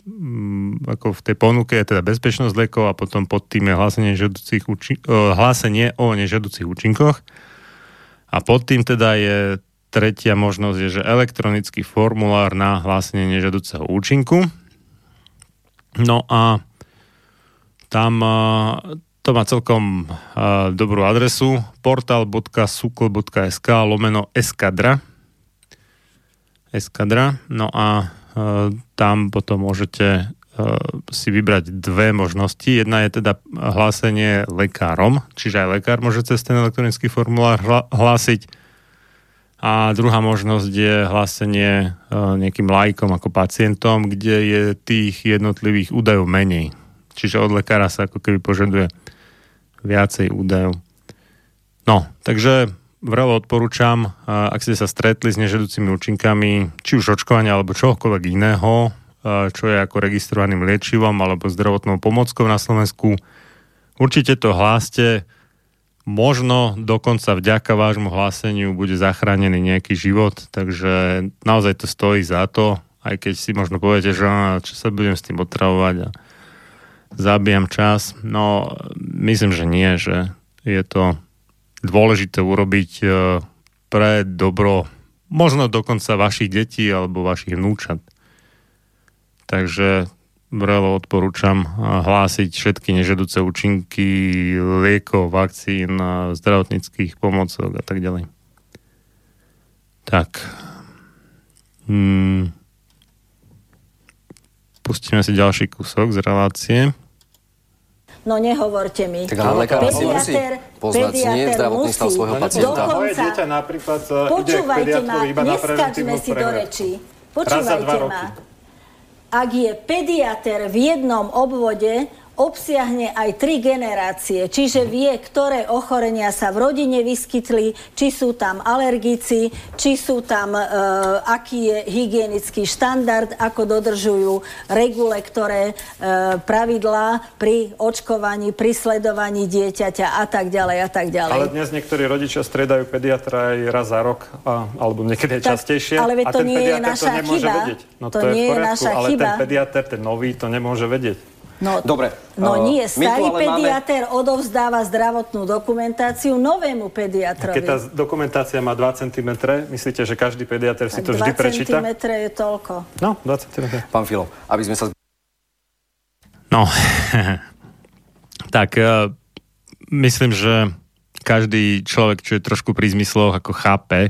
mm, ako v tej ponuke je teda bezpečnosť lekov a potom pod tým je hlásenie, účin- hlásenie o nežiaducich účinkoch a pod tým teda je tretia možnosť je, že elektronický formulár na hlásenie nežiaduceho účinku No a tam to má celkom dobrú adresu. portal.sukl.sk lomeno eskadra. Eskadra. No a tam potom môžete si vybrať dve možnosti. Jedna je teda hlásenie lekárom, čiže aj lekár môže cez ten elektronický formulár hlásiť a druhá možnosť je hlásenie e, nejakým lajkom ako pacientom, kde je tých jednotlivých údajov menej. Čiže od lekára sa ako keby požaduje viacej údajov. No, takže vrelo odporúčam, e, ak ste sa stretli s nežedúcimi účinkami, či už očkovania alebo čohokoľvek iného, e, čo je ako registrovaným liečivom alebo zdravotnou pomockou na Slovensku, určite to hláste, možno dokonca vďaka vášmu hláseniu bude zachránený nejaký život, takže naozaj to stojí za to, aj keď si možno poviete, že čo sa budem s tým otravovať a zabijam čas. No, myslím, že nie, že je to dôležité urobiť e, pre dobro možno dokonca vašich detí alebo vašich vnúčat. Takže vrelo odporúčam hlásiť všetky nežedúce účinky liekov, vakcín, zdravotníckých pomocok a tak ďalej. Tak. Hmm. Pustíme si ďalší kúsok z relácie. No nehovorte mi. Tak ale lekár si musí poznať nie zdravotný stav svojho pacienta. Moje dieťa napríklad ide k pediatrovi iba na preventívnu si do reči. Počúvajte ma ak je pediater v jednom obvode, obsiahne aj tri generácie, čiže vie, ktoré ochorenia sa v rodine vyskytli, či sú tam alergici, či sú tam, e, aký je hygienický štandard, ako dodržujú regule, ktoré e, pravidlá pri očkovaní, pri sledovaní dieťaťa a tak ďalej a tak ďalej. Ale dnes niektorí rodičia striedajú pediatra aj raz za rok, a, alebo niekedy aj častejšie. Ale to a ten nie je naša to chyba. vedieť. No to, to nie je, je naša ale chyba. ten pediatr, ten nový, to nemôže vedieť. No, Dobre. No uh, nie, starý pediatér máme... odovzdáva zdravotnú dokumentáciu novému pediatrovi. Keď tá dokumentácia má 2 cm, myslíte, že každý pediatér si to vždy prečíta? 2 cm je toľko. No, 2 cm. Pán Filo, aby sme sa... No, tak uh, myslím, že každý človek, čo je trošku pri zmysloch, ako chápe,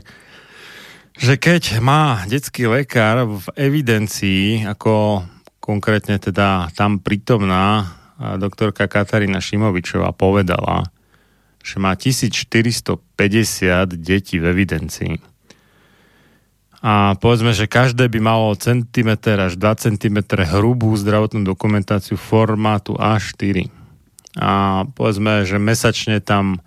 že keď má detský lekár v evidencii ako konkrétne teda tam prítomná doktorka Katarína Šimovičová povedala, že má 1450 detí v evidencii. A povedzme, že každé by malo centimeter až 2 cm hrubú zdravotnú dokumentáciu formátu A4. A povedzme, že mesačne tam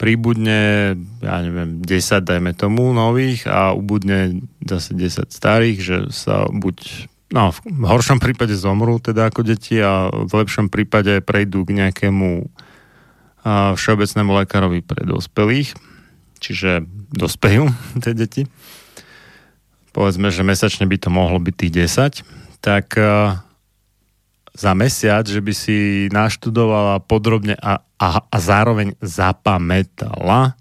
príbudne, ja neviem, 10 dajme tomu nových a ubudne zase 10 starých, že sa buď no, v horšom prípade zomrú teda ako deti a v lepšom prípade prejdú k nejakému a, všeobecnému lekárovi pre dospelých, čiže dospejú tie deti. Povedzme, že mesačne by to mohlo byť tých 10, tak za mesiac, že by si naštudovala podrobne a, a, a zároveň zapamätala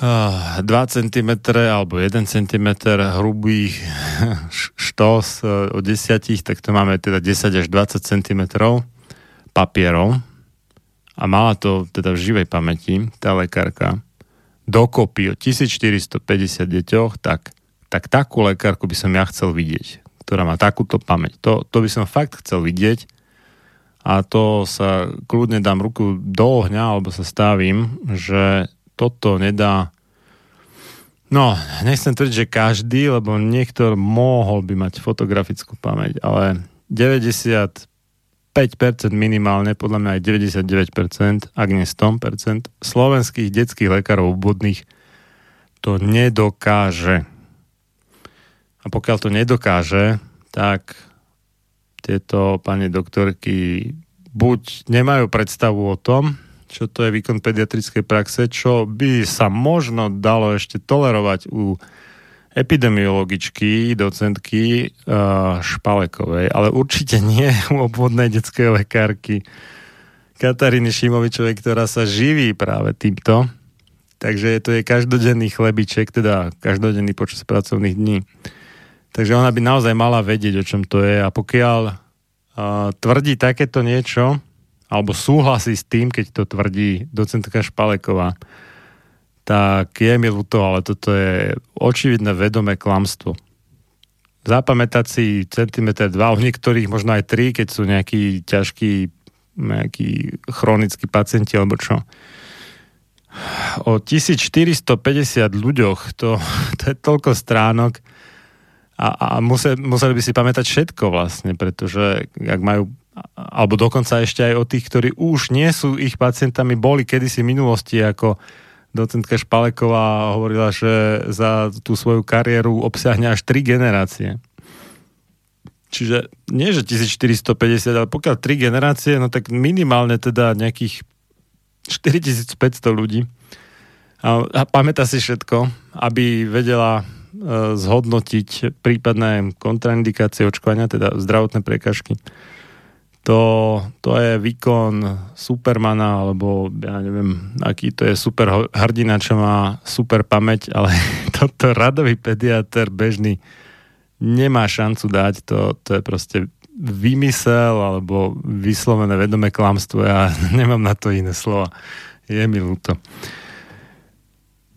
2 cm alebo 1 cm hrubých štos e, o 10, tak to máme teda 10 až 20 cm papierov a mala to teda v živej pamäti tá lekárka. Dokopy o 1450 deťoch, tak, tak takú lekárku by som ja chcel vidieť ktorá má takúto pamäť. To, to by som fakt chcel vidieť. A to sa kľudne dám ruku do ohňa, alebo sa stavím, že toto nedá No, nechcem tvrdiť, že každý, lebo niektor mohol by mať fotografickú pamäť, ale 95% minimálne, podľa mňa aj 99%, ak nie 100%, slovenských detských lekárov obvodných to nedokáže. A pokiaľ to nedokáže, tak tieto pani doktorky buď nemajú predstavu o tom, čo to je výkon pediatrickej praxe, čo by sa možno dalo ešte tolerovať u epidemiologičky, docentky uh, Špalekovej, ale určite nie u obvodnej detskej lekárky Kataríny Šimovičovej, ktorá sa živí práve týmto. Takže to je každodenný chlebiček, teda každodenný počas pracovných dní. Takže ona by naozaj mala vedieť, o čom to je a pokiaľ uh, tvrdí takéto niečo, alebo súhlasí s tým, keď to tvrdí docentka Špaleková, tak je mi ľúto, ale toto je očividné vedomé klamstvo. Zapamätať si centimetr dva, u niektorých možno aj tri, keď sú nejakí ťažkí nejakí chronickí pacienti alebo čo. O 1450 ľuďoch, to, to je toľko stránok, a, a museli, museli by si pamätať všetko vlastne, pretože ak majú alebo dokonca ešte aj o tých, ktorí už nie sú ich pacientami, boli kedysi v minulosti, ako docentka Špaleková hovorila, že za tú svoju kariéru obsiahne až tri generácie. Čiže nie, že 1450, ale pokiaľ tri generácie, no tak minimálne teda nejakých 4500 ľudí. A, a pamätá si všetko, aby vedela E, zhodnotiť prípadné kontraindikácie očkovania, teda zdravotné prekažky. To, to je výkon Supermana, alebo ja neviem, aký to je super hrdina, čo má super pamäť, ale toto radový pediatr bežný nemá šancu dať, to, to je proste vymysel alebo vyslovené vedomé klamstvo. Ja nemám na to iné slova. Je mi ľúto.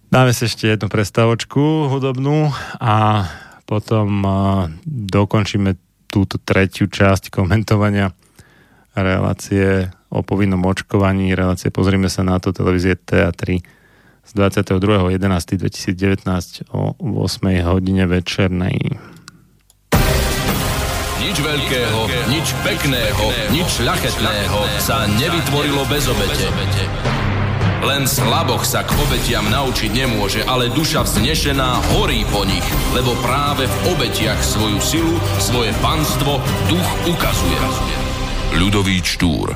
Dáme si ešte jednu prestávočku hudobnú a potom dokončíme túto tretiu časť komentovania relácie o povinnom očkovaní, relácie Pozrime sa na to, televízie TA3 z 22.11.2019 o 8 hodine večernej. Nič veľkého, nič pekného, nič šľachetného sa nevytvorilo bez obete. Len slaboch sa k obetiam naučiť nemôže, ale duša vznešená horí po nich, lebo práve v obetiach svoju silu, svoje panstvo duch ukazuje. Ľudový Štúr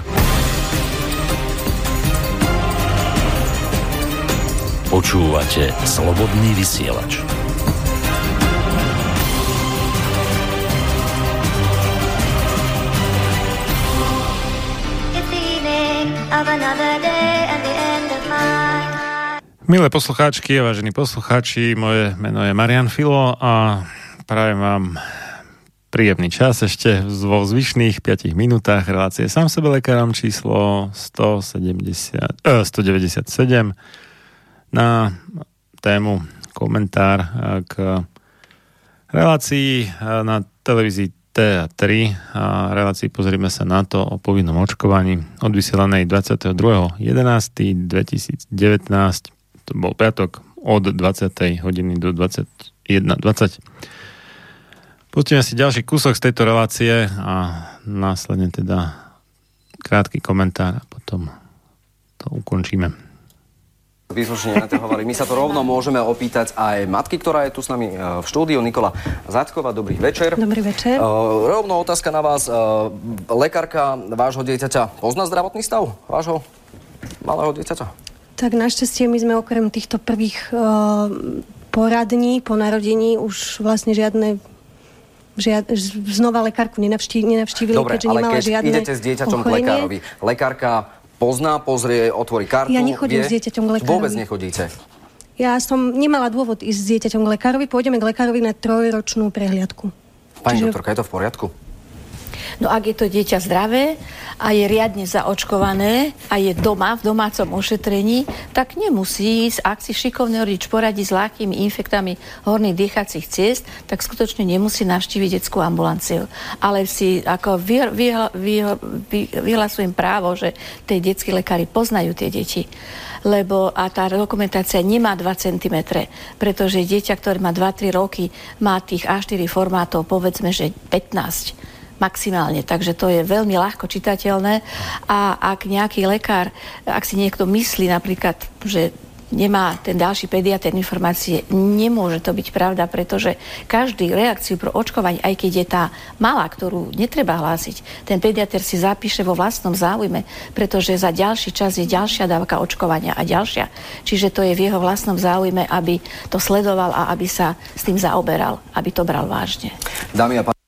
Počúvate Slobodný vysielač. Milé poslucháčky a vážení poslucháči, moje meno je Marian Filo a prajem vám príjemný čas ešte vo zvyšných 5 minútach relácie sám sebe lekárom číslo 170, eh, 197 na tému komentár k relácii na televízii TA3 a relácii pozrime sa na to o povinnom očkovaní od vysielanej 22.11.2019 to bol piatok od 20. hodiny do 21.20. Pustíme si ďalší kúsok z tejto relácie a následne teda krátky komentár a potom to ukončíme. Výslušne natrhovali. My sa to rovno môžeme opýtať aj matky, ktorá je tu s nami v štúdiu, Nikola Zacková. Dobrý večer. Dobrý večer. Uh, rovno otázka na vás. Uh, lekárka vášho dieťaťa pozná zdravotný stav vášho malého dieťaťa? Tak našťastie my sme okrem týchto prvých uh, poradní po narodení už vlastne žiadne žiad, znova lekárku nenavštívili, nenavštívili Dobre, keďže nemala keď žiadne idete s dieťaťom ochorenie. k lekárovi, lekárka pozná, pozrie, otvorí kartu, Ja nechodím vie, s dieťaťom k lekárovi. Vôbec nechodíte? Ja som nemala dôvod ísť s dieťaťom k lekárovi. Pôjdeme k lekárovi na trojročnú prehliadku. Pani Čiže... doktorka, je to v poriadku? No ak je to dieťa zdravé a je riadne zaočkované a je doma, v domácom ošetrení, tak nemusí ísť, ak si šikovný rodič poradí s ľahkými infektami horných dýchacích ciest, tak skutočne nemusí navštíviť detskú ambulanciu. Ale si ako vy, vy, vy, vy, vyhlasujem právo, že tie detskí lekári poznajú tie deti. Lebo a tá dokumentácia nemá 2 cm, pretože dieťa, ktoré má 2-3 roky, má tých A4 formátov, povedzme, že 15 maximálne. Takže to je veľmi ľahko čitateľné a ak nejaký lekár, ak si niekto myslí napríklad, že nemá ten ďalší pediater informácie, nemôže to byť pravda, pretože každý reakciu pro očkovanie, aj keď je tá malá, ktorú netreba hlásiť, ten pediater si zapíše vo vlastnom záujme, pretože za ďalší čas je ďalšia dávka očkovania a ďalšia. Čiže to je v jeho vlastnom záujme, aby to sledoval a aby sa s tým zaoberal, aby to bral vážne. Dámy a pán...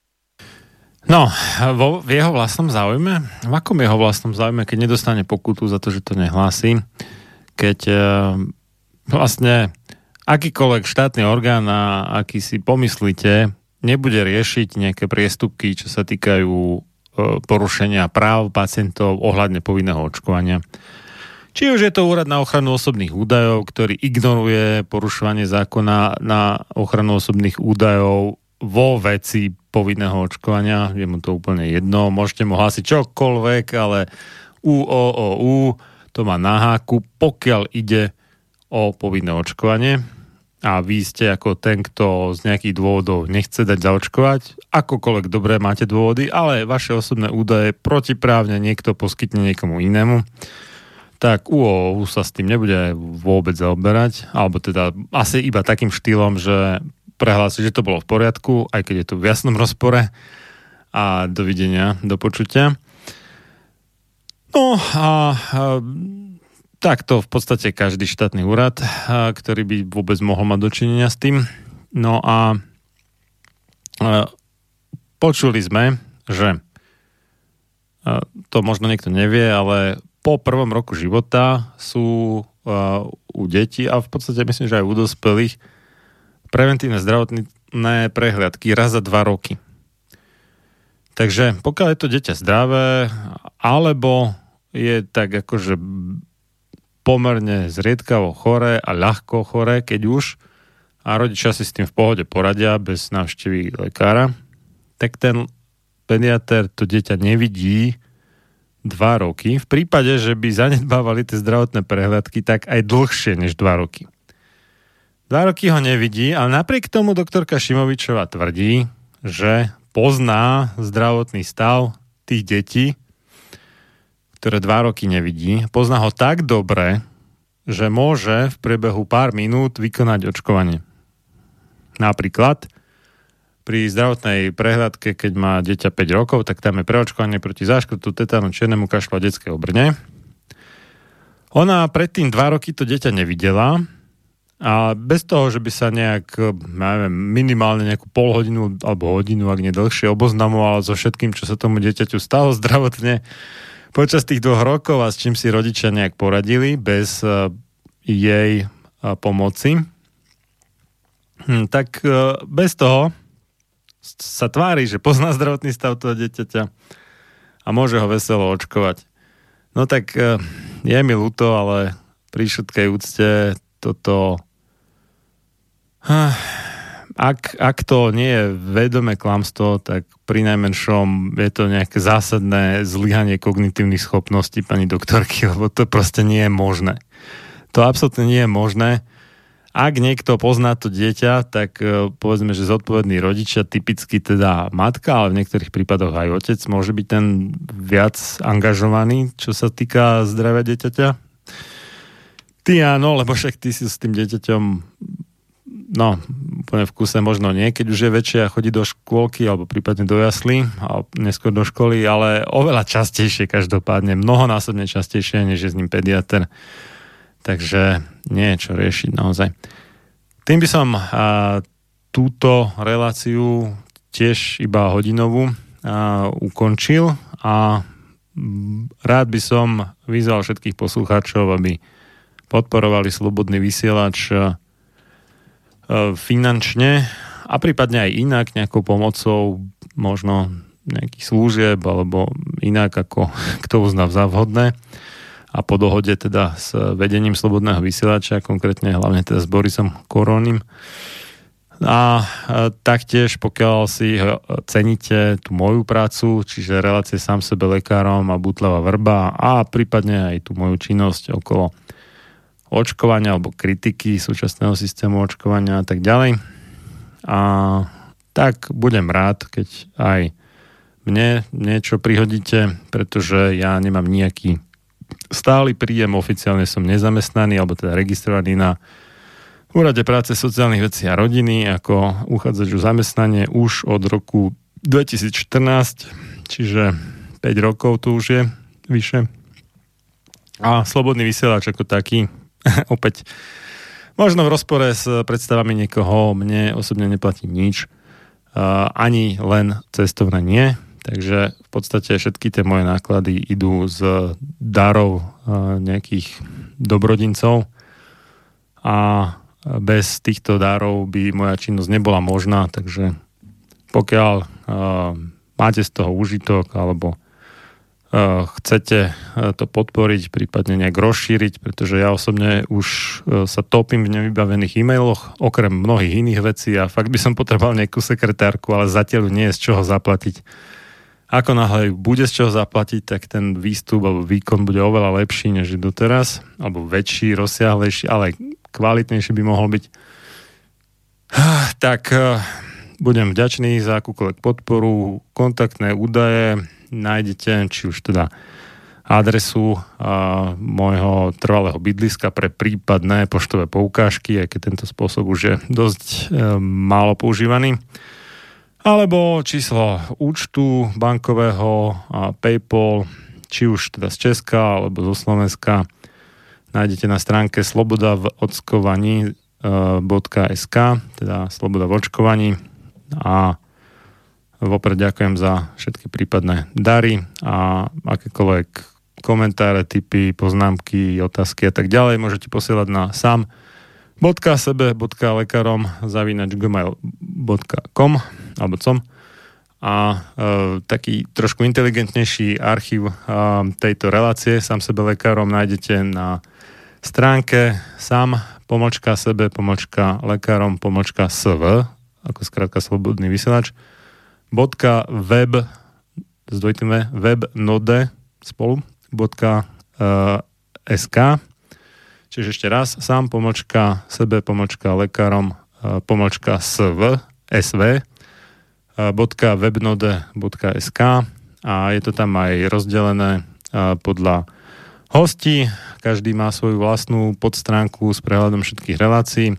No, vo, v jeho vlastnom záujme? V akom jeho vlastnom záujme, keď nedostane pokutu za to, že to nehlási? Keď e, vlastne akýkoľvek štátny orgán, a aký si pomyslíte, nebude riešiť nejaké priestupky, čo sa týkajú e, porušenia práv pacientov ohľadne povinného očkovania. Či už je to úrad na ochranu osobných údajov, ktorý ignoruje porušovanie zákona na ochranu osobných údajov vo veci povinného očkovania, je mu to úplne jedno, môžete mu hlásiť čokoľvek, ale UOOU to má na háku, pokiaľ ide o povinné očkovanie. A vy ste ako ten, kto z nejakých dôvodov nechce dať zaočkovať, akokoľvek dobré máte dôvody, ale vaše osobné údaje protiprávne niekto poskytne niekomu inému, tak UOU sa s tým nebude vôbec zaoberať, alebo teda asi iba takým štýlom, že prehlásiť, že to bolo v poriadku, aj keď je to v jasnom rozpore. A dovidenia, do počutia. No a, a takto v podstate každý štátny úrad, a, ktorý by vôbec mohol mať dočinenia s tým. No a, a počuli sme, že a, to možno niekto nevie, ale po prvom roku života sú a, u detí a v podstate myslím, že aj u dospelých preventívne zdravotné prehliadky raz za dva roky. Takže pokiaľ je to dieťa zdravé, alebo je tak akože pomerne zriedkavo chore a ľahko chore, keď už, a rodičia si s tým v pohode poradia bez návštevy lekára, tak ten pediater to dieťa nevidí dva roky. V prípade, že by zanedbávali tie zdravotné prehľadky, tak aj dlhšie než dva roky. Dva roky ho nevidí, ale napriek tomu doktorka Šimovičová tvrdí, že pozná zdravotný stav tých detí, ktoré dva roky nevidí. Pozná ho tak dobre, že môže v priebehu pár minút vykonať očkovanie. Napríklad pri zdravotnej prehľadke, keď má dieťa 5 rokov, tak tam je preočkovanie proti záškrutu, tetánu, černemu kašlu a detského brne. Ona predtým dva roky to dieťa nevidela, a bez toho, že by sa nejak, ja neviem, minimálne nejakú pol hodinu alebo hodinu, ak nie dlhšie, oboznamoval so všetkým, čo sa tomu dieťaťu stalo zdravotne počas tých dvoch rokov a s čím si rodičia nejak poradili bez uh, jej uh, pomoci, hm, tak bez toho sa tvári, že pozná zdravotný stav toho dieťaťa a môže ho veselo očkovať. No tak je mi ľúto, ale pri všetkej úcte toto ak, ak to nie je vedomé klamstvo, tak pri najmenšom je to nejaké zásadné zlyhanie kognitívnych schopností pani doktorky, lebo to proste nie je možné. To absolútne nie je možné. Ak niekto pozná to dieťa, tak e, povedzme, že zodpovedný rodičia, typicky teda matka, ale v niektorých prípadoch aj otec, môže byť ten viac angažovaný, čo sa týka zdravia dieťaťa. Ty áno, lebo však ty si s tým dieťaťom no, úplne v kuse možno nie, keď už je väčšie a chodí do škôlky alebo prípadne do jasly a neskôr do školy, ale oveľa častejšie každopádne, mnohonásobne častejšie, než je s ním pediatr. Takže nie je čo riešiť naozaj. Tým by som a, túto reláciu tiež iba hodinovú a, ukončil a rád by som vyzval všetkých poslucháčov, aby podporovali slobodný vysielač finančne a prípadne aj inak nejakou pomocou možno nejakých služieb alebo inak ako kto uzná za vhodné a po dohode teda s vedením Slobodného vysielača, konkrétne hlavne teda s Borisom Korónim. A taktiež, pokiaľ si ceníte tú moju prácu, čiže relácie sám sebe lekárom a butlava vrba a prípadne aj tú moju činnosť okolo očkovania alebo kritiky súčasného systému očkovania a tak ďalej. A tak budem rád, keď aj mne niečo prihodíte, pretože ja nemám nejaký stály príjem, oficiálne som nezamestnaný, alebo teda registrovaný na Úrade práce, sociálnych vecí a rodiny ako uchádzač o zamestnanie už od roku 2014, čiže 5 rokov tu už je vyše. A slobodný vysielač ako taký opäť. Možno v rozpore s predstavami niekoho, mne osobne neplatí nič, ani len cestovné nie, takže v podstate všetky tie moje náklady idú z darov nejakých dobrodincov. A bez týchto darov by moja činnosť nebola možná, takže pokiaľ máte z toho užitok alebo chcete eh, to podporiť, prípadne nejak rozšíriť, pretože ja osobne už eh, sa topím v nevybavených e-mailoch, okrem mnohých iných vecí a fakt by som potreboval nejakú sekretárku, ale zatiaľ nie je z čoho zaplatiť. Ako náhle bude z čoho zaplatiť, tak ten výstup alebo výkon bude oveľa lepší než doteraz, alebo väčší, rozsiahlejší, ale kvalitnejší by mohol byť. Tak budem vďačný za akúkoľvek podporu, kontaktné údaje, nájdete, či už teda adresu a, môjho trvalého bydliska pre prípadné poštové poukážky, aj keď tento spôsob už je dosť e, málo používaný. Alebo číslo účtu bankového a PayPal, či už teda z Česka alebo zo Slovenska, nájdete na stránke sloboda v ockovaní .sk, teda sloboda v očkovaní a Vopred ďakujem za všetky prípadné dary a akékoľvek komentáre, typy, poznámky, otázky a tak ďalej môžete posielať na sam .sebe.lekarom zavinač gmail.com alebo com. A e, taký trošku inteligentnejší archív e, tejto relácie sám sebe lekárom nájdete na stránke sam pomočka sebe pomočka lekárom pomočka sv ako skrátka slobodný vysielač web s dvojitým web node spolu .sk. Čiže ešte raz, sám pomočka sebe, pomočka lekárom, pomočka sv, sv, .webnode.sk a je to tam aj rozdelené podľa hostí. Každý má svoju vlastnú podstránku s prehľadom všetkých relácií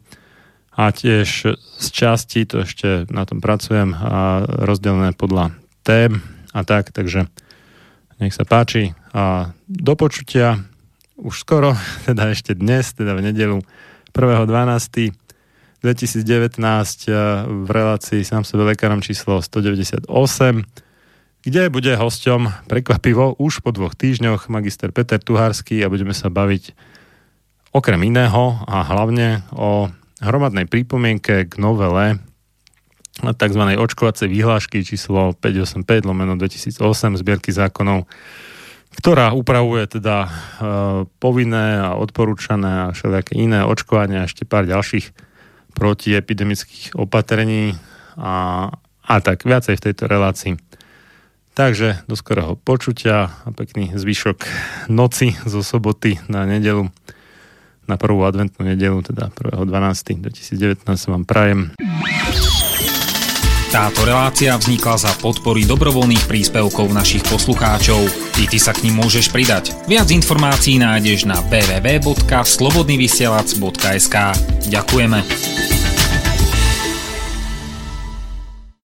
a tiež z časti, to ešte na tom pracujem, a rozdelené podľa tém a tak, takže nech sa páči a do počutia už skoro, teda ešte dnes, teda v nedelu 1.12. 2019 v relácii sám sebe lekárom číslo 198, kde bude hosťom prekvapivo už po dvoch týždňoch magister Peter Tuhársky a budeme sa baviť okrem iného a hlavne o hromadnej prípomienke k novele tzv. očkovacej výhlášky číslo 585 lomeno 2008 zbierky zákonov, ktorá upravuje teda e, povinné a odporúčané a všelijaké iné očkovania a ešte pár ďalších protiepidemických opatrení a, a tak viacej v tejto relácii. Takže do skorého počutia a pekný zvyšok noci zo soboty na nedelu na prvú adventnú nedelu, teda 1.12.2019 vám prajem. Táto relácia vznikla za podpory dobrovoľných príspevkov našich poslucháčov. I ty sa k ním môžeš pridať. Viac informácií nájdeš na www.slobodnyvysielac.sk Ďakujeme.